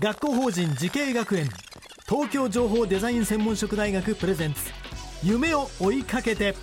学校法人慈恵学園。東京情報デザイン専門職大学プレゼンツ。夢を追いかけて。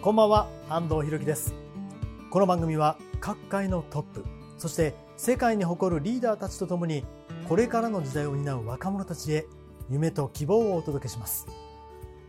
こんばんは安藤博樹です。この番組は各界のトップそして世界に誇るリーダーたちとともにこれからの時代を担う若者たちへ夢と希望をお届けします。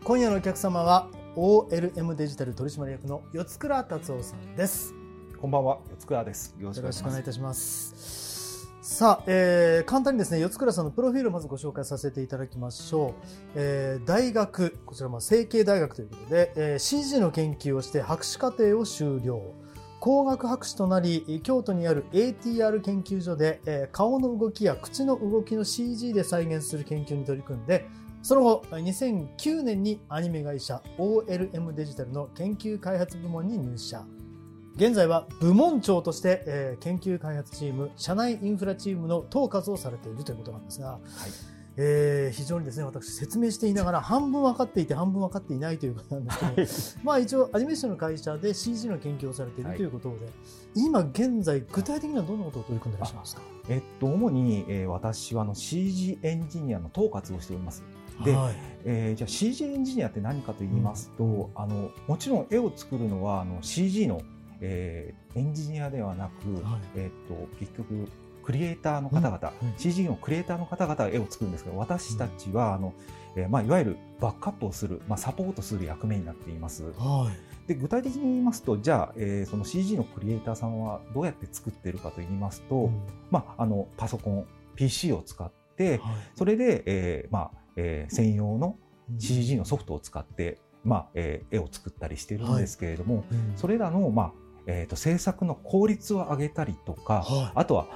今夜のお客様は OLM デジタル取締役の四倉達夫さんです。こんばんは、四倉です。よろしくお願い。いたしますさあ、えー簡単にですね四倉さんのプロフィールをまずご紹介させていただきましょう、えー大学こちらまあ成蹊大学ということで、えー CG の研究をして博士課程を修了工学博士となり京都にある ATR 研究所で、えー顔の動きや口の動きの CG で再現する研究に取り組んでその後2009年にアニメ会社 OLM デジタルの研究開発部門に入社現在は部門長として、えー研究開発チーム社内インフラチームの統括をされているということなんですが、えー非常にですね私説明していながら半分分かっていて半分分かっていないということなんですけど、まあ一応アニメーションの会社で CG の研究をされているはい。ということで、今現在具体的にはどんなことを取り組んでいらっしゃいますか？えっと、主に、えー私はあの CG エンジニアの統括をしております。ではい。えーじゃあ CG エンジニアって何かと言いますと、あのもちろん絵を作るのはあの CG の、えーエンジニアではなく、はい。えっと結局クリエイターの方々、うん。うん CG のクリエイターの方々が絵を作るんですけど私たちはあの、えーまあ、いわゆるバックアップをする、まあ、サポートする役目になっています。はい。で具体的に言いますとじゃあ、えーその CG のクリエイターさんはどうやって作ってるかと言いますと、うん。まあ、あのパソコン PC を使ってはい。それで、えーまあえー専用の CG のソフトを使って、まあえー絵を作ったりしてるんですけれども、うん。それらの、まあえー、と制作の効率を上げたりとか、はい。あとは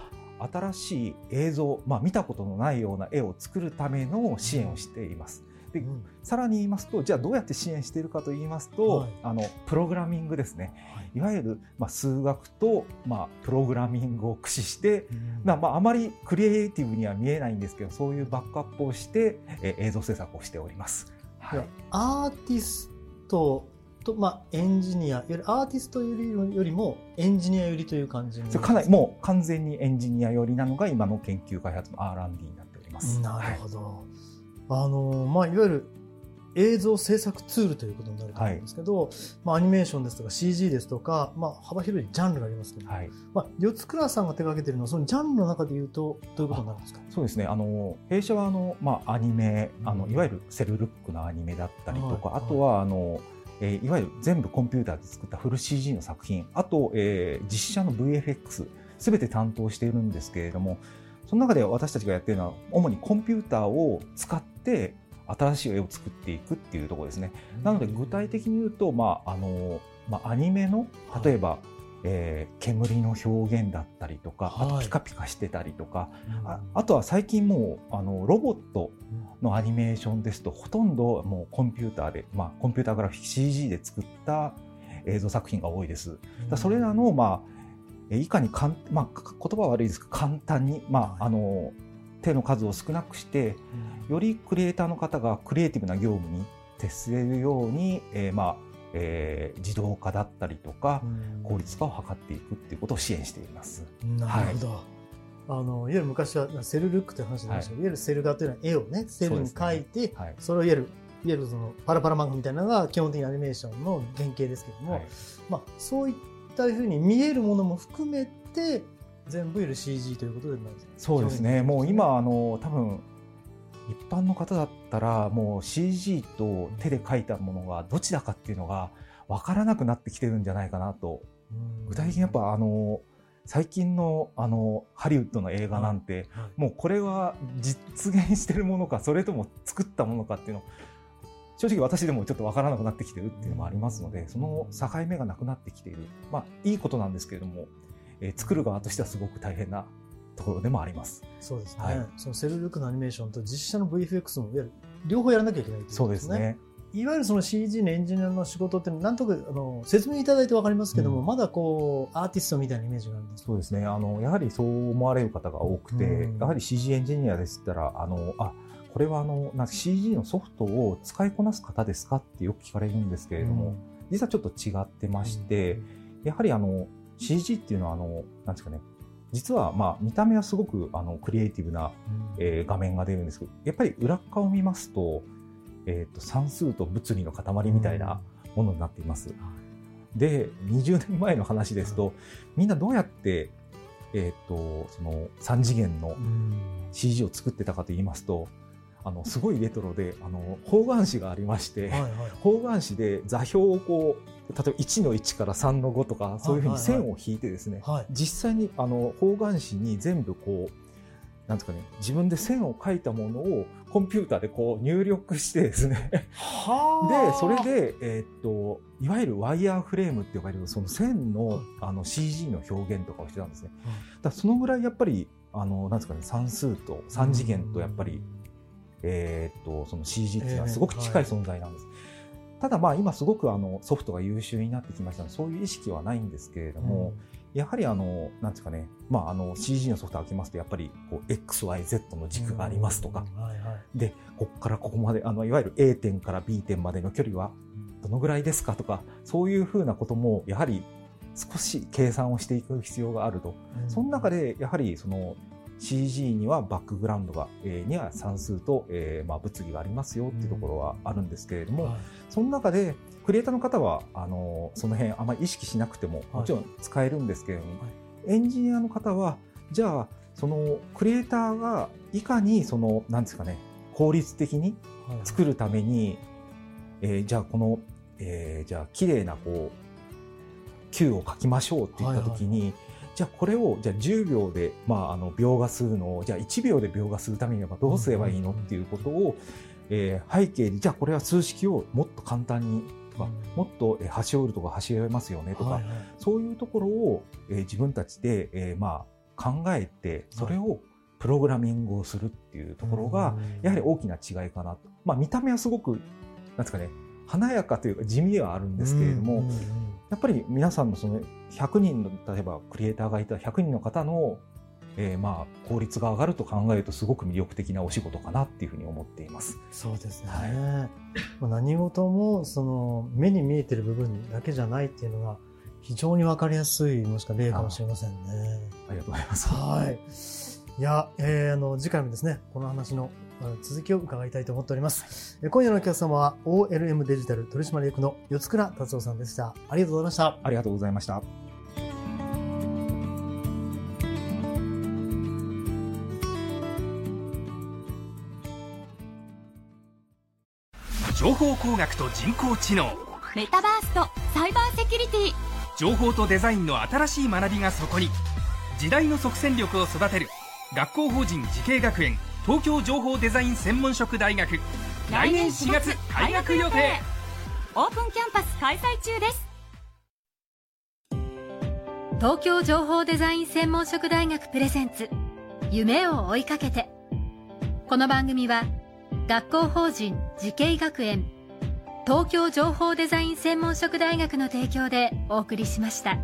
新しい映像、まあ、見たことのないような絵を作るための支援をしています。でうん。さらに言いますとじゃあどうやって支援しているかと言いますと、はい。あのプログラミングですね。はい。いわゆる、まあ、数学と、まあ、プログラミングを駆使して、うん。まあまあ、あまりクリエイティブには見えないんですけどそういうバックアップをして、えー映像制作をしております。はい。アーティストと、まあ、エンジニアよりアーティストよりよりもエンジニアよりという感じかなりもう完全にエンジニア寄りなのが今の研究開発の R&D になっております。なるほど、あのまあ、いわゆる映像制作ツールということになると思うんですけど、まあ、アニメーションですとか CG ですとか、まあ、幅広いジャンルがありますけど、はい、まあ、四つ倉さんが手掛けているのはそのジャンルの中でいうとどういうことになるんですか？そうですね。あの弊社はあのまあアニメ、あのいわゆるセルルックのアニメだったりとか、はい。あとはあの、えーいわゆる全部コンピューターで作ったフル CG の作品、あと、えー実写の VFX すべて担当しているんですけれども、その中で私たちがやっているのは主にコンピューターを使って新しい絵を作っていくっていうところですね。なので具体的に言うと、まああのまあ、アニメの例えば、えー煙の表現だったりとか、あとはいピカピカしてたりとか、うん。ああとは最近もうあのロボットのアニメーションですとほとんどもうコンピューターで、まあ、コンピューターグラフィック CG で作った映像作品が多いです。だそれらの、まあ、えいかにかん、まあ、か言葉は悪いですけど簡単に、まあ、あの手の数を少なくしてよりクリエイターの方がクリエイティブな業務に徹せるように、えーまあえー自動化だったりとかうん。効率化を図っていくっていうことを支援しています。なるほど。あのいわゆる昔はセルルックという話でましたけど、い、わゆるセル画というのは絵をねセルに描いてそ,、はい。れをいわゆるいわゆるそのパラパラ漫画みたいなのが基本的にアニメーションの原型ですけども、はい。まあ、そういったふうに見えるものも含めて全部いる CG ということでそうですね、もう今あの多分一般の方だったらもう CG と手で描いたものがどちらかっていうのが分からなくなってきてるんじゃないかなと。うん。具体的にやっぱあの最近のあのハリウッドの映画なんて、はいもうこれは実現してるものかそれとも作ったものかっていうの正直私でもちょっと分からなくなってきてるっていうのもありますのでその境目がなくなってきている。まあいいことなんですけれども、えー作る側としてはすごく大変なところでもあります。そうですね、はい。そのセルルックのアニメーションと実写の VFX もいわゆる両方やらなきゃいけないっていそうですね。いわゆるその CG のエンジニアの仕事ってなんとかあの説明いただいてわかりますけども、うん。まだこうアーティストみたいなイメージがあるんですそうですね。あの、やはりそう思われる方が多くて、うん。やはり CG エンジニアですったら、あの、あ、これはあの、なんか CG のソフトを使いこなす方ですかってよく聞かれるんですけれども、実はちょっと違ってまして、やはりあの、CG っていうのはあの、なんですかね、実はまあ見た目はすごくあのクリエイティブな、えー画面が出るんですけど、やっぱり裏側を見ますと、えっ、と、算数と物理の塊みたいなものになっています。で、20年前の話ですと、みんなどうやって、えっ、と、その3次元のうん。CG を作ってたかと言いますと、あの、すごいレトロで、あの、方眼紙がありまして、はいはい。方眼紙で座標をこう、例えば1の1から3の5とか、そういうふうに線を引いてですね、はい。実際にあの方眼紙に全部こう、なんですかね、自分で線を描いたものをコンピューターでこう入力してですね、はで、それで、えーっと、いわゆるワイヤーフレームって呼ばれる、その線のあの CG の表現とかをしてたんですね。だからそのぐらいやっぱり、あの、なんですかね、算数と3次元とやっぱり、えーっと、その CG っていうのはすごく近い存在なんです。ただまあ今すごくあのソフトが優秀になってきましたので、そういう意識はないんですけれども、やはりあの、なんですかね、まああの CG のソフトを開けますと、やっぱりこう XYZ の軸がありますとか、うんはいはい。で、ここからここまで、あの、いわゆる A 点から B 点までの距離はどのぐらいですかとか、そういうふうなことも、やはり少し計算をしていく必要があると。その中で、やはりその CG にはバックグラウンドが、えーには算数と、えーまあ、物理がありますよっていうところはあるんですけれども、はい。その中で、クリエイターの方は、あの、その辺あまり意識しなくても、はい。もちろん使えるんですけれども、はい。エンジニアの方は、じゃあ、そのクリエイターがいかに、その、なんですかね、効率的にはい作るために、えーじゃあこの、えーじゃあ綺麗なこう、球を書きましょうって言った時に、じゃあこれを、じゃあ10秒で、まあ、あの、描画するのを、じゃあ1秒で描画するためにはどうすればいいのっていうことを、えー背景に、じゃあこれは数式をもっと簡単にとか、もっとえー端折るとか端折れますよねとか、はいはい。そういうところを、えー自分たちで、えーまあ、考えて、それをプログラミングをするっていうところが、やはり大きな違いかなと。まあ、見た目はすごく、なんですかね、華やかというか地味ではあるんですけれども、うんうんうんやっぱり皆さんのその100人の、例えばクリエイターがいた100人の方の、えーまあ、効率が上がると考えるとすごく魅力的なお仕事かなっていうふうに思っています。そうですね。はいまあ何事もその目に見えてる部分だけじゃないっていうのが非常にわかりやすいもしくは例かもしれませんね。ありがとうございます。はい。いや、えーあの、次回もですね、この話の続きを伺いたいと思っております。え今夜のお客様は OLM デジタル取締役の四倉達夫さんでした。ありがとうございました。ありがとうございました。情報工学と人工知能メタバースとサイバーセキュリティ情報とデザインの新しい学びがそこに時代の即戦力を育てる学校法人慈恵学園東京情報デザイン専門職大学。来年4月開学予定。オープンキャンパス開催中です。東京情報デザイン専門職大学プレゼンツ。夢を追いかけて。この番組は学校法人慈恵学園。東京情報デザイン専門職大学の提供でお送りしました。